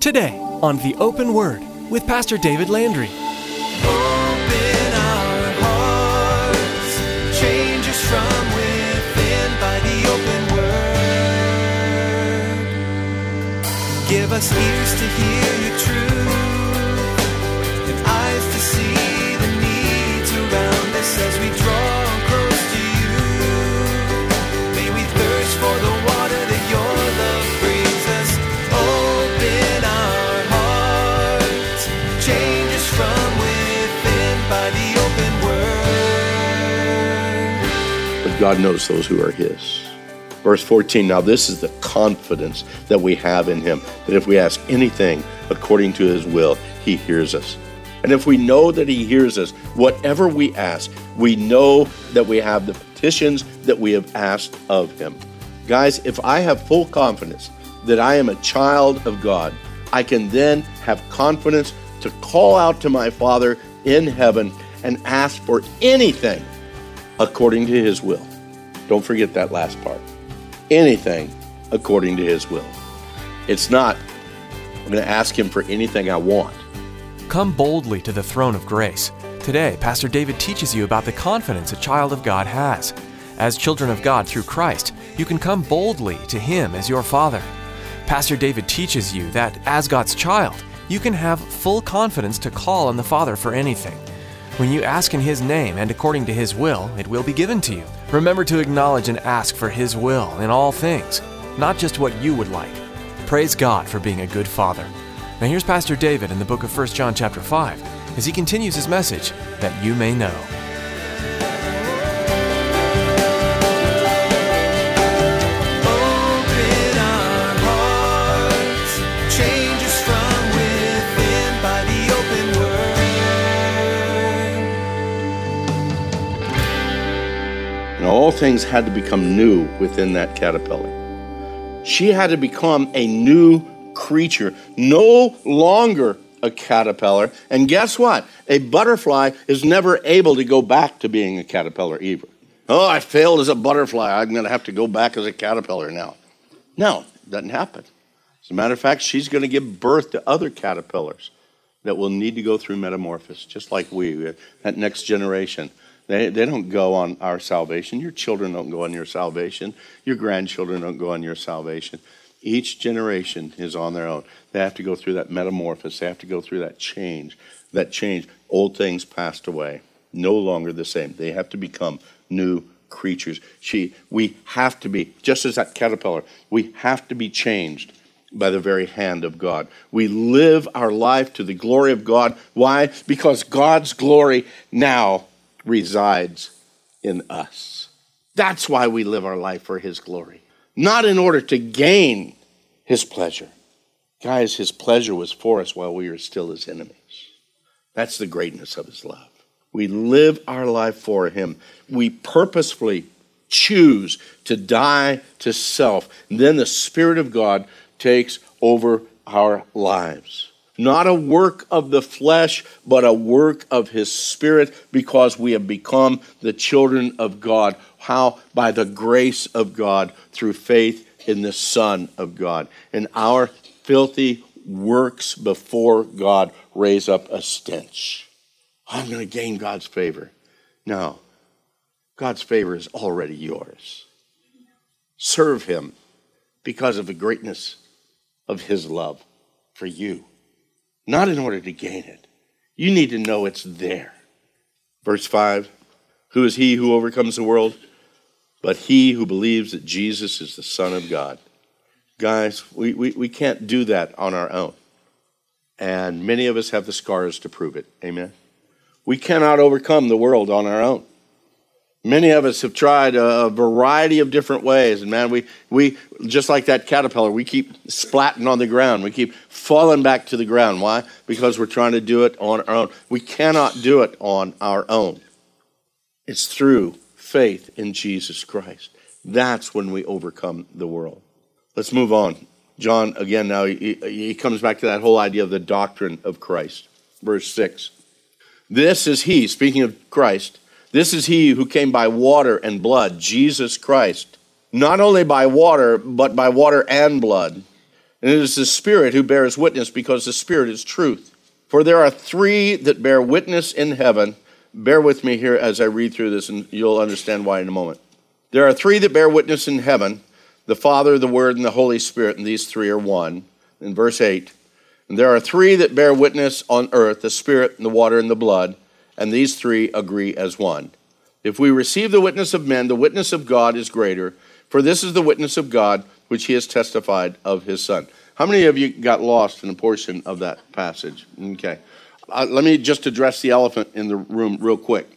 Today on The Open Word with Pastor David Landry. Open our hearts, change us from within by the open word. Give us ears to hear your truth and eyes to see the needs around us as we draw God knows those who are His. Verse 14 Now, this is the confidence that we have in Him, that if we ask anything according to His will, He hears us. And if we know that He hears us, whatever we ask, we know that we have the petitions that we have asked of Him. Guys, if I have full confidence that I am a child of God, I can then have confidence to call out to my Father in heaven and ask for anything according to his will. Don't forget that last part. Anything according to his will. It's not, I'm going to ask him for anything I want. Come boldly to the throne of grace. Today, Pastor David teaches you about the confidence a child of God has. As children of God through Christ, you can come boldly to Him as your Father. Pastor David teaches you that as God's child, you can have full confidence to call on the Father for anything. When you ask in His name and according to His will, it will be given to you. Remember to acknowledge and ask for His will in all things, not just what you would like. Praise God for being a good Father. Now here's Pastor David in the book of 1 John chapter 5 as he continues his message that you may know. All things had to become new within that caterpillar. She had to become a new creature, no longer a caterpillar. And guess what? A butterfly is never able to go back to being a caterpillar either. Oh, I failed as a butterfly. I'm going to have to go back as a caterpillar now. No, it doesn't happen. As a matter of fact, she's going to give birth to other caterpillars that will need to go through metamorphosis, just like we, that next generation. They, they don't go on our salvation. Your children don't go on your salvation. Your grandchildren don't go on your salvation. Each generation is on their own. They have to go through that metamorphosis. They have to go through that change. That change. Old things passed away, no longer the same. They have to become new creatures. She, we have to be, just as that caterpillar, we have to be changed by the very hand of God. We live our life to the glory of God. Why? Because God's glory now resides in us. That's why we live our life for His glory, not in order to gain His pleasure. Guys, His pleasure was for us while we were still His enemies. That's the greatness of His love. We live our life for Him. We purposefully choose to die to self. And then the Spirit of God takes over our lives. Not a work of the flesh, but a work of His Spirit because we have become the children of God. How? By the grace of God through faith in the Son of God. And our filthy works before God raise up a stench. I'm going to gain God's favor. No, God's favor is already yours. Serve Him because of the greatness of His love for you, not in order to gain it. You need to know it's there. Verse 5 Who is he who overcomes the world? But he who believes that Jesus is the Son of God. Guys, we, we, we can't do that on our own. And many of us have the scars to prove it. Amen. We cannot overcome the world on our own. Many of us have tried a variety of different ways, and man, we, we just like that caterpillar, we keep splatting on the ground. We keep falling back to the ground. Why? Because we're trying to do it on our own. We cannot do it on our own. It's through faith in Jesus Christ. That's when we overcome the world. Let's move on. John, again, now he, he comes back to that whole idea of the doctrine of Christ. Verse 6. This is he, speaking of Christ, this is he who came by water and blood, Jesus Christ. Not only by water, but by water and blood. And it is the Spirit who bears witness because the Spirit is truth. For there are three that bear witness in heaven. Bear with me here as I read through this, and you'll understand why in a moment. There are three that bear witness in heaven the Father, the Word, and the Holy Spirit, and these three are one. In verse 8, and there are three that bear witness on earth the Spirit, and the water, and the blood, and these three agree as one. If we receive the witness of men, the witness of God is greater, for this is the witness of God which he has testified of his Son. How many of you got lost in a portion of that passage? Okay. Uh, let me just address the elephant in the room real quick.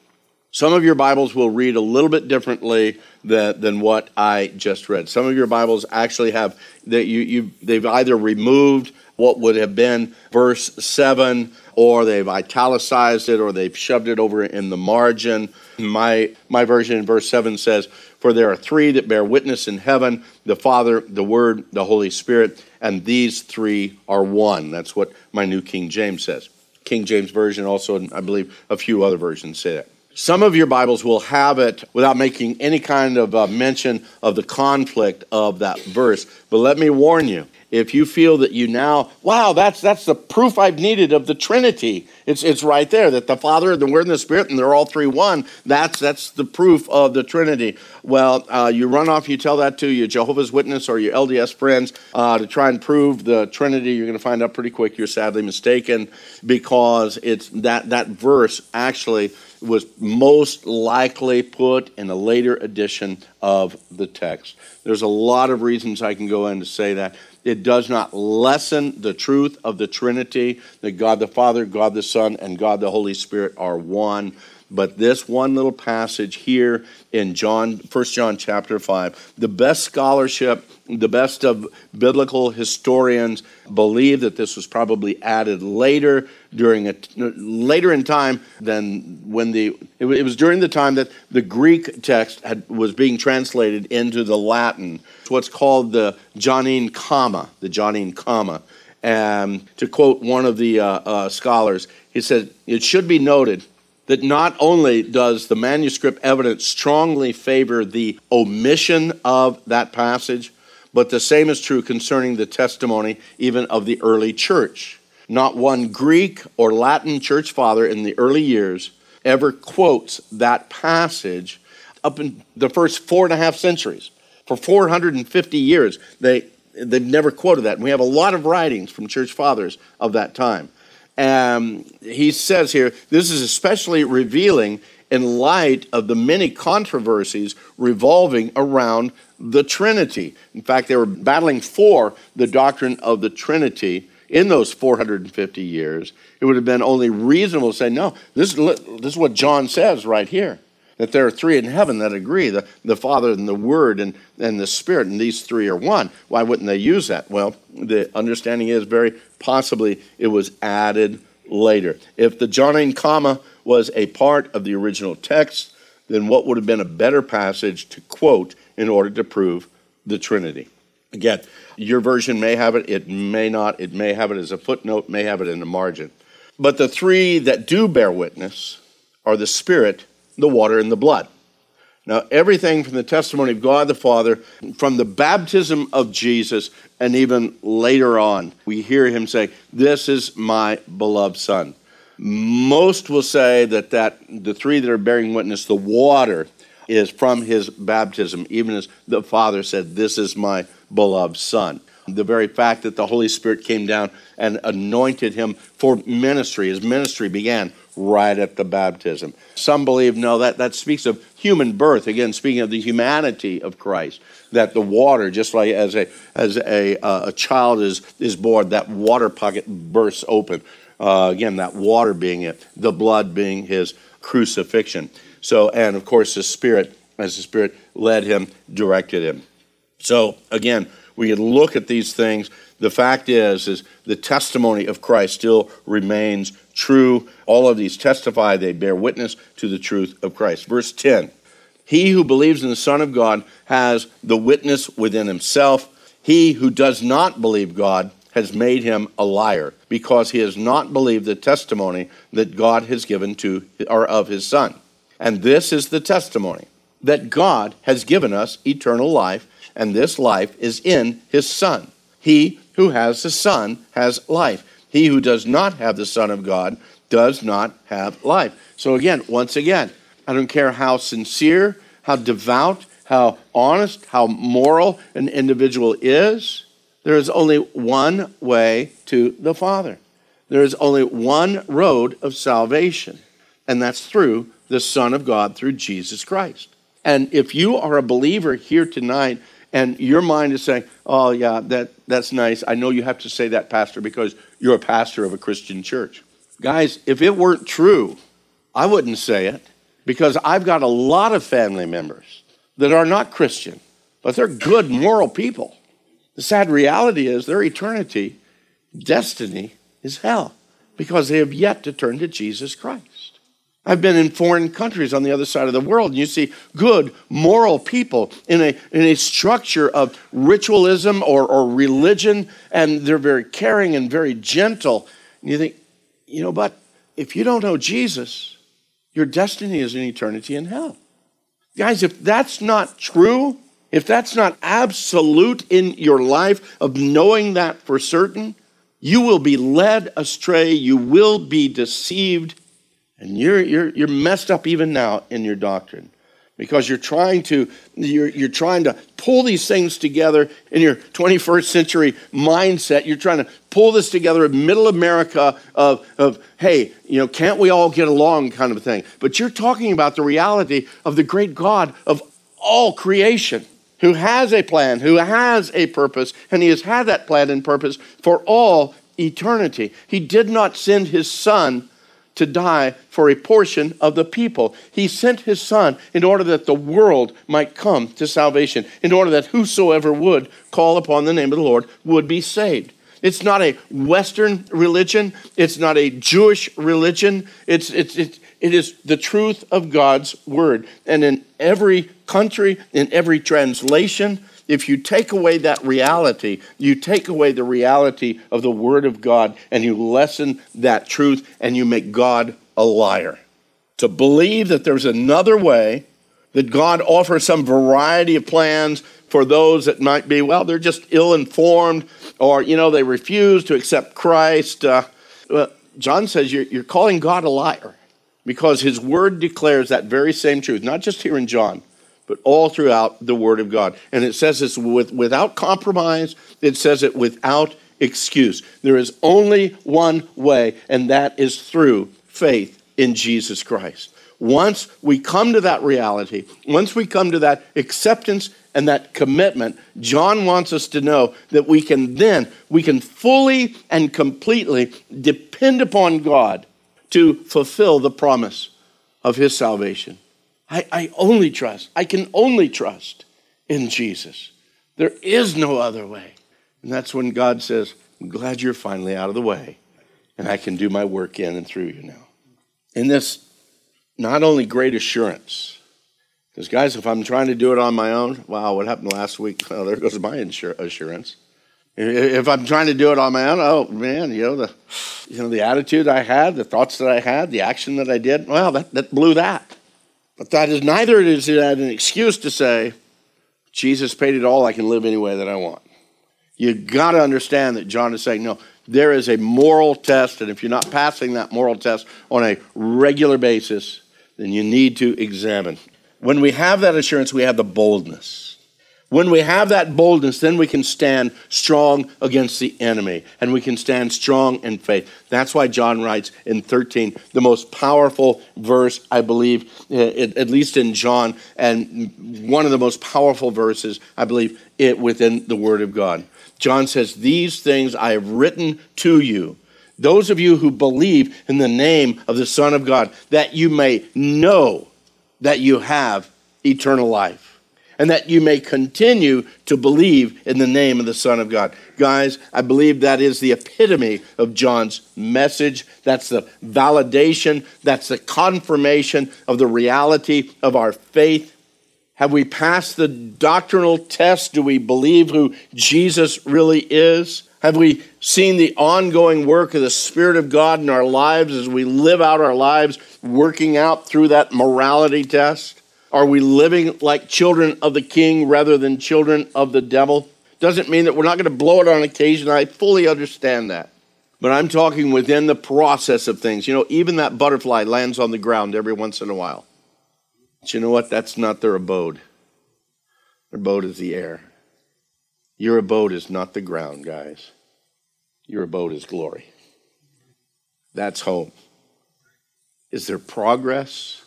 Some of your Bibles will read a little bit differently than, than what I just read. Some of your Bibles actually have that you, you they've either removed what would have been verse 7 or they've italicized it or they've shoved it over in the margin. My my version in verse 7 says, "For there are three that bear witness in heaven, the Father, the Word, the Holy Spirit, and these three are one." That's what my New King James says. King James version also and I believe a few other versions say that. Some of your Bibles will have it without making any kind of uh, mention of the conflict of that verse. But let me warn you, if you feel that you now, wow, that's that's the proof I've needed of the Trinity. It's it's right there that the Father, the Word, and the Spirit, and they're all three one. That's that's the proof of the Trinity. Well, uh, you run off, you tell that to your Jehovah's Witness or your LDS friends uh, to try and prove the Trinity. You're going to find out pretty quick you're sadly mistaken because it's that that verse actually was most likely put in a later edition of the text. There's a lot of reasons I can go in to say that. It does not lessen the truth of the Trinity that God the Father, God the Son, and God the Holy Spirit are one. But this one little passage here in John, 1 John chapter 5, the best scholarship, the best of biblical historians believe that this was probably added later during a later in time than when the it was during the time that the Greek text had, was being translated into the Latin. It's what's called the Johannine comma, the Johannine comma. And to quote one of the uh, uh, scholars, he said, "It should be noted." That not only does the manuscript evidence strongly favor the omission of that passage, but the same is true concerning the testimony even of the early church. Not one Greek or Latin church father in the early years ever quotes that passage up in the first four and a half centuries. For 450 years, they, they've never quoted that. And we have a lot of writings from church fathers of that time. Um, he says here, this is especially revealing in light of the many controversies revolving around the Trinity. In fact, they were battling for the doctrine of the Trinity in those 450 years. It would have been only reasonable to say, no, this, this is what John says right here that there are three in heaven that agree the, the Father and the Word and, and the Spirit, and these three are one. Why wouldn't they use that? Well, the understanding is very possibly it was added later. If the Johannine comma was a part of the original text, then what would have been a better passage to quote in order to prove the Trinity? Again, your version may have it, it may not, it may have it as a footnote, may have it in the margin. But the three that do bear witness are the Spirit, the water, and the blood. Now, everything from the testimony of God the Father, from the baptism of Jesus, and even later on, we hear him say, This is my beloved Son. Most will say that, that the three that are bearing witness, the water, is from his baptism, even as the Father said, This is my beloved Son. The very fact that the Holy Spirit came down and anointed him for ministry, his ministry began right at the baptism. Some believe, no, that, that speaks of human birth. Again, speaking of the humanity of Christ, that the water, just like as a, as a, uh, a child is, is born, that water pocket bursts open. Uh, again, that water being it, the blood being his crucifixion. So, and of course, the Spirit, as the Spirit led him, directed him. So, again, we can look at these things. The fact is, is the testimony of Christ still remains true. All of these testify, they bear witness to the truth of Christ. Verse 10 He who believes in the Son of God has the witness within himself. He who does not believe God has made him a liar because he has not believed the testimony that God has given to or of his son. And this is the testimony that God has given us eternal life and this life is in his son. He who has the Son has life. He who does not have the Son of God does not have life. So, again, once again, I don't care how sincere, how devout, how honest, how moral an individual is, there is only one way to the Father. There is only one road of salvation, and that's through the Son of God, through Jesus Christ. And if you are a believer here tonight and your mind is saying, oh, yeah, that, that's nice. I know you have to say that, Pastor, because you're a pastor of a Christian church. Guys, if it weren't true, I wouldn't say it because I've got a lot of family members that are not Christian, but they're good, moral people. The sad reality is their eternity, destiny, is hell because they have yet to turn to Jesus Christ. I've been in foreign countries on the other side of the world, and you see good, moral people in a, in a structure of ritualism or, or religion, and they're very caring and very gentle. And you think, you know, but if you don't know Jesus, your destiny is an eternity in hell. Guys, if that's not true, if that's not absolute in your life of knowing that for certain, you will be led astray, you will be deceived, and you're, you're, you're messed up even now in your doctrine because you're trying to you're, you're trying to pull these things together in your 21st century mindset you're trying to pull this together in middle america of, of hey you know can't we all get along kind of a thing but you're talking about the reality of the great god of all creation who has a plan, who has a purpose, and he has had that plan and purpose for all eternity. He did not send his son to die for a portion of the people. He sent his son in order that the world might come to salvation, in order that whosoever would call upon the name of the Lord would be saved. It's not a Western religion. It's not a Jewish religion. It's, it's, it's, it is the truth of God's word. And in every country, in every translation, if you take away that reality, you take away the reality of the word of God and you lessen that truth and you make God a liar. To believe that there's another way, that God offers some variety of plans for those that might be, well, they're just ill informed or, you know, they refuse to accept Christ. Uh, well, John says you're, you're calling God a liar because his word declares that very same truth, not just here in John, but all throughout the word of God. And it says this with, without compromise, it says it without excuse. There is only one way, and that is through faith in Jesus Christ. Once we come to that reality, once we come to that acceptance and that commitment, John wants us to know that we can then, we can fully and completely depend upon God to fulfill the promise of his salvation. I, I only trust, I can only trust in Jesus. There is no other way. And that's when God says, I'm glad you're finally out of the way, and I can do my work in and through you now. In this not only great assurance, because guys, if I'm trying to do it on my own, wow, what happened last week? There goes my assurance. If I'm trying to do it on my own, oh man, you know the, you know the attitude I had, the thoughts that I had, the action that I did. Well, that, that blew that. But that is neither is that an excuse to say, Jesus paid it all. I can live any way that I want. You got to understand that John is saying, no, there is a moral test, and if you're not passing that moral test on a regular basis, then you need to examine. When we have that assurance, we have the boldness when we have that boldness, then we can stand strong against the enemy and we can stand strong in faith. That's why John writes in 13, the most powerful verse, I believe, eh, at least in John, and one of the most powerful verses, I believe, it within the Word of God. John says, These things I have written to you, those of you who believe in the name of the Son of God, that you may know that you have eternal life and that you may continue to believe in the name of the Son of God. Guys, I believe that is the epitome of John's message. That's the validation, that's the confirmation of the reality of our faith. Have we passed the doctrinal test? Do we believe who Jesus really is? Have we seen the ongoing work of the Spirit of God in our lives as we live out our lives, working out through that morality test? Are we living like children of the king rather than children of the devil? Doesn't mean that we're not going to blow it on occasion. I fully understand that. But I'm talking within the process of things. You know, even that butterfly lands on the ground every once in a while. But you know what? That's not their abode. Their abode is the air. Your abode is not the ground, guys. Your abode is glory. That's home. Is there progress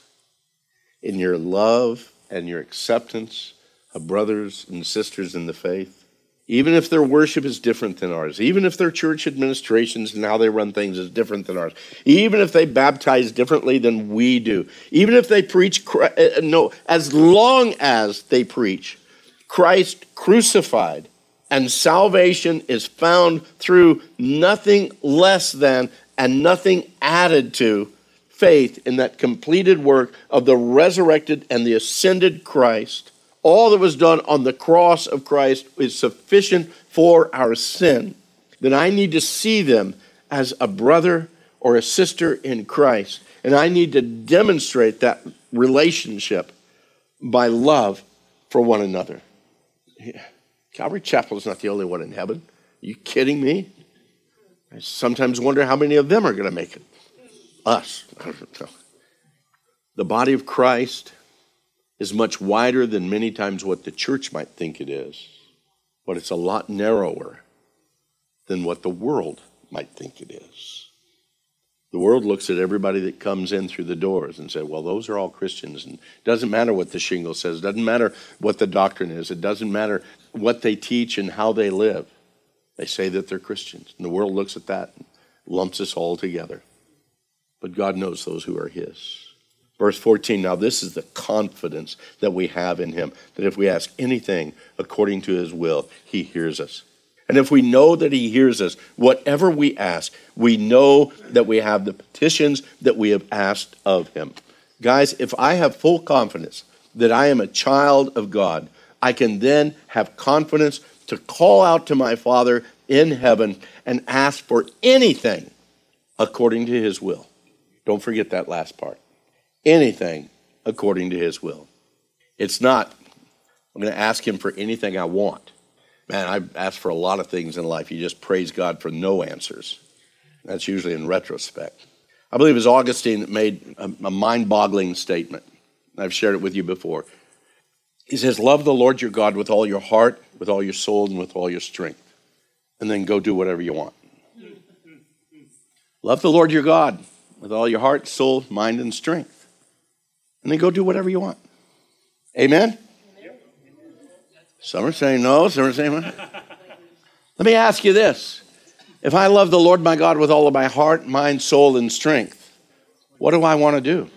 in your love and your acceptance of brothers and sisters in the faith? Even if their worship is different than ours, even if their church administrations and how they run things is different than ours, even if they baptize differently than we do, even if they preach, uh, uh, no, as long as they preach Christ crucified and salvation is found through nothing less than and nothing added to faith in that completed work of the resurrected and the ascended Christ, all that was done on the cross of Christ is sufficient for our sin, then I need to see them as a brother or a sister in Christ. And I need to demonstrate that relationship by love for one another. Calvary Chapel is not the only one in heaven. Are you kidding me? I sometimes wonder how many of them are going to make it. Us. The body of Christ is much wider than many times what the church might think it is, but it's a lot narrower than what the world might think it is. The world looks at everybody that comes in through the doors and says, well, those are all Christians. And it doesn't matter what the shingle says, it doesn't matter what the doctrine is, it doesn't matter what they teach and how they live. They say that they're Christians. And the world looks at that and lumps us all together. But God knows those who are His. Verse 14, now this is the confidence that we have in him, that if we ask anything according to his will, he hears us. And if we know that he hears us, whatever we ask, we know that we have the petitions that we have asked of him. Guys, if I have full confidence that I am a child of God, I can then have confidence to call out to my Father in heaven and ask for anything according to his will. Don't forget that last part anything according to his will. It's not, I'm going to ask him for anything I want. Man, I've asked for a lot of things in life. You just praise God for no answers. That's usually in retrospect. I believe it was Augustine that made a, a mind boggling statement. I've shared it with you before. He says, Love the Lord your God with all your heart, with all your soul, and with all your strength. And then go do whatever you want. Love the Lord your God with all your heart, soul, mind, and strength and then go do whatever you want. Amen? Some are saying no, some are saying, Let me ask you this. If I love the Lord my God with all of my heart, mind, soul, and strength, what do I want to do?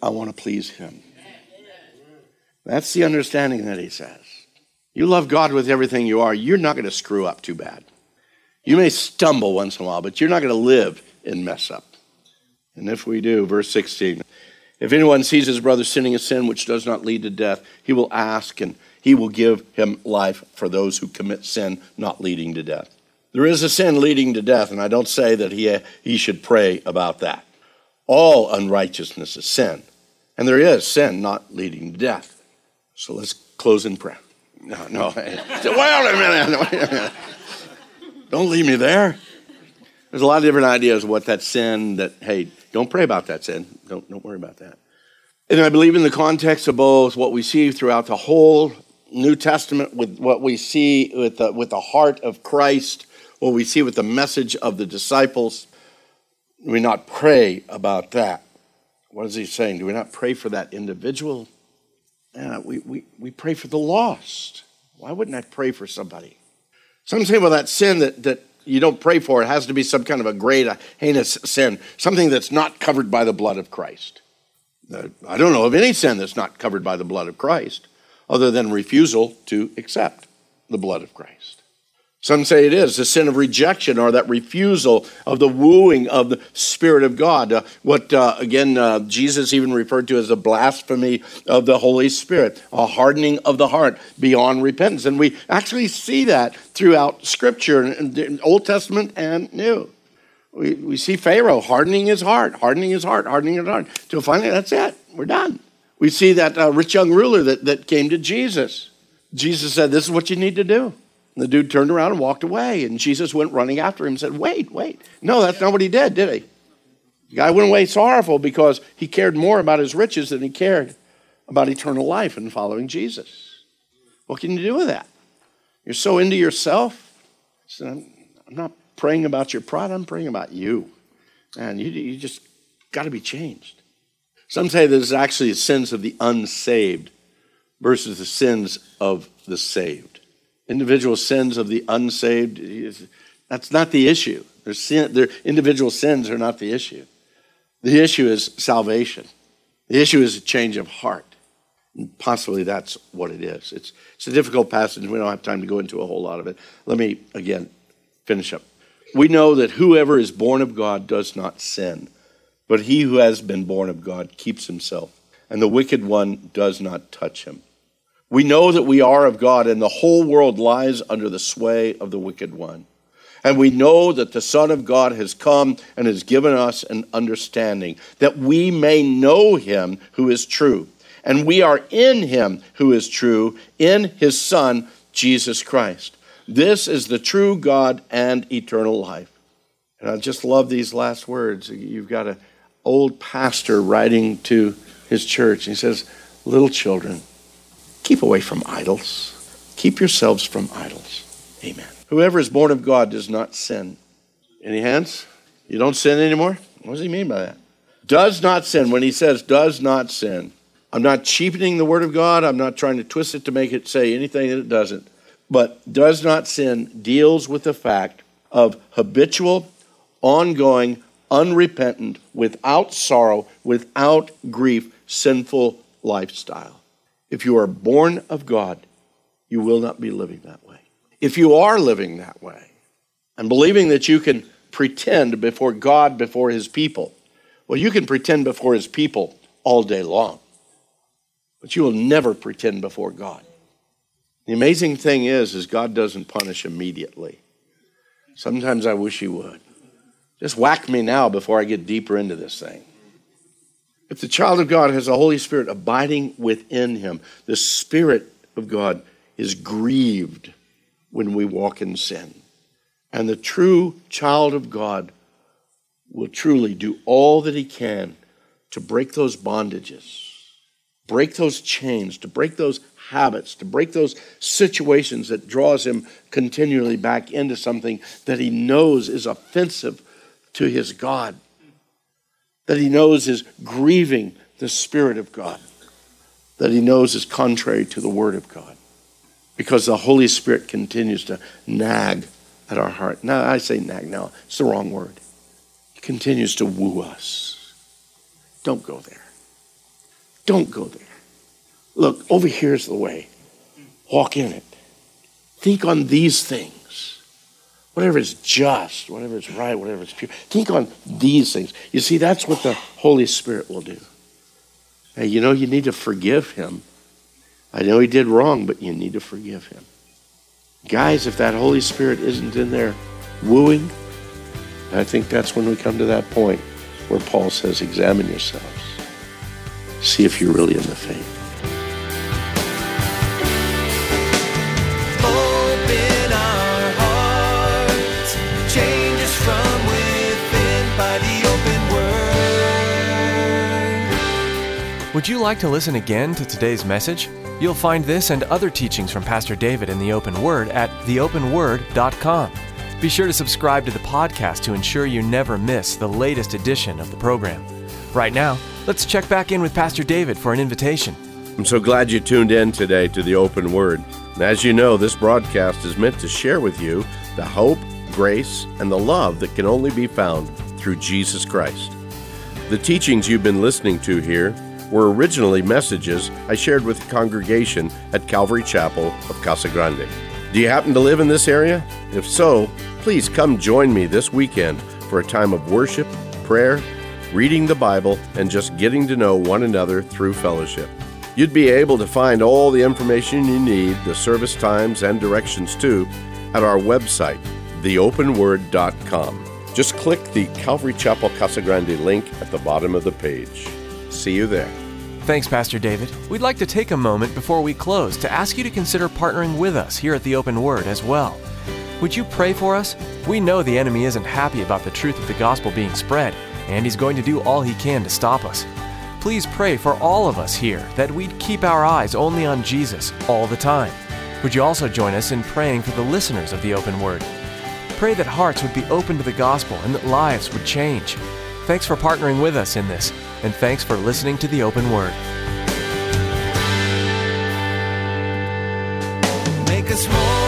I want to please Him. That's the understanding that He says. You love God with everything you are, you're not going to screw up too bad. You may stumble once in a while, but you're not going to live and mess up. And if we do, verse 16, if anyone sees his brother sinning a sin which does not lead to death, he will ask and he will give him life for those who commit sin not leading to death. There is a sin leading to death, and I don't say that he, he should pray about that. All unrighteousness is sin, and there is sin not leading to death. So let's close in prayer. No, no. Wait a minute. Wait a minute. Don't leave me there. There's a lot of different ideas of what that sin that, hey, don't pray about that sin. Don't, don't worry about that. And I believe in the context of both what we see throughout the whole New Testament with what we see with the, with the heart of Christ, what we see with the message of the disciples, do we not pray about that? What is he saying? Do we not pray for that individual? Yeah, we, we, we pray for the lost. Why wouldn't I pray for somebody? Some say, well, that sin that, that you don't pray for. It has to be some kind of a great, a heinous sin, something that's not covered by the blood of Christ. Uh, I don't know of any sin that's not covered by the blood of Christ, other than refusal to accept the blood of Christ. Some say it is the sin of rejection or that refusal of the wooing of the Spirit of God. Uh, what, uh, again, uh, Jesus even referred to as a blasphemy of the Holy Spirit, a hardening of the heart beyond repentance. And we actually see that throughout Scripture, in Old Testament and New. We, we see Pharaoh hardening his heart, hardening his heart, hardening his heart, till finally that's it, we're done. We see that uh, rich young ruler that, that came to Jesus Jesus said, This is what you need to do. And the dude turned around and walked away. And Jesus went running after him and said, Wait, wait. No, that's not what he did, did he? The guy went away sorrowful because he cared more about his riches than he cared about eternal life and following Jesus. What can you do with that? You're so into yourself. I'm, I'm not praying about your pride, I'm praying about you. And you, you just got to be changed. Some say there's actually the sins of the unsaved versus the sins of the saved. Individual sins of the unsaved, that's not the issue. Their, sin, their individual sins are not the issue. The issue is salvation. The issue is a change of heart. And possibly that's what it is. It's, it's a difficult passage. We don't have time to go into a whole lot of it. Let me, again, finish up. We know that whoever is born of God does not sin, but he who has been born of God keeps himself, and the wicked one does not touch him. We know that we are of God, and the whole world lies under the sway of the wicked one. And we know that the Son of God has come and has given us an understanding, that we may know him who is true. And we are in him who is true, in his Son, Jesus Christ. This is the true God and eternal life. And I just love these last words. You've got an old pastor writing to his church. He says, Little children, keep away from idols. Keep yourselves from idols. Amen. Whoever is born of God does not sin. Any hands? You don't sin anymore? What does he mean by that? Does not sin. When he says does not sin, I'm not cheapening the word of God. I'm not trying to twist it to make it say anything that it doesn't. But does not sin deals with the fact of habitual, ongoing, unrepentant, without sorrow, without grief, sinful lifestyle. If you are born of God, you will not be living that way. If you are living that way and believing that you can pretend before God, before His people, well, you can pretend before His people all day long, but you will never pretend before God. The amazing thing is, is God doesn't punish immediately. Sometimes I wish He would. Just whack me now before I get deeper into this thing. If the child of God has the Holy Spirit abiding within him, the Spirit of God is grieved when we walk in sin. And the true child of God will truly do all that he can to break those bondages, break those chains, to break those habits, to break those situations that draws him continually back into something that he knows is offensive to his God, that he knows is grieving the Spirit of God, that he knows is contrary to the Word of God, because the Holy Spirit continues to nag at our heart. Now, I say nag now, it's the wrong word. He continues to woo us. Don't go there. Don't go there. Look, over here's the way. Walk in it. Think on these things whatever is just, whatever is right, whatever is pure. Think on these things. You see, that's what the Holy Spirit will do. Hey, you know, you need to forgive him. I know he did wrong, but you need to forgive him. Guys, if that Holy Spirit isn't in there wooing, I think that's when we come to that point where Paul says, examine yourselves. See if you're really in the faith. Would you like to listen again to today's message? You'll find this and other teachings from Pastor David in the Open Word at theopenword.com. Be sure to subscribe to the podcast to ensure you never miss the latest edition of the program. Right now, let's check back in with Pastor David for an invitation. I'm so glad you tuned in today to the Open Word. And as you know, this broadcast is meant to share with you the hope, grace, and the love that can only be found through Jesus Christ. The teachings you've been listening to here were originally messages I shared with the congregation at Calvary Chapel of Casa Grande. Do you happen to live in this area? If so, please come join me this weekend for a time of worship, prayer, reading the Bible, and just getting to know one another through fellowship. You'd be able to find all the information you need, the service times, and directions too, at our website, theopenword.com. Just click the Calvary Chapel Casa Grande link at the bottom of the page. See you there. Thanks, Pastor David. We'd like to take a moment before we close to ask you to consider partnering with us here at the Open Word as well. Would you pray for us? We know the enemy isn't happy about the truth of the gospel being spread, and he's going to do all he can to stop us. Please pray for all of us here that we'd keep our eyes only on Jesus all the time. Would you also join us in praying for the listeners of the Open Word? Pray that hearts would be open to the gospel and that lives would change. Thanks for partnering with us in this, and thanks for listening to the Open Word. Make us more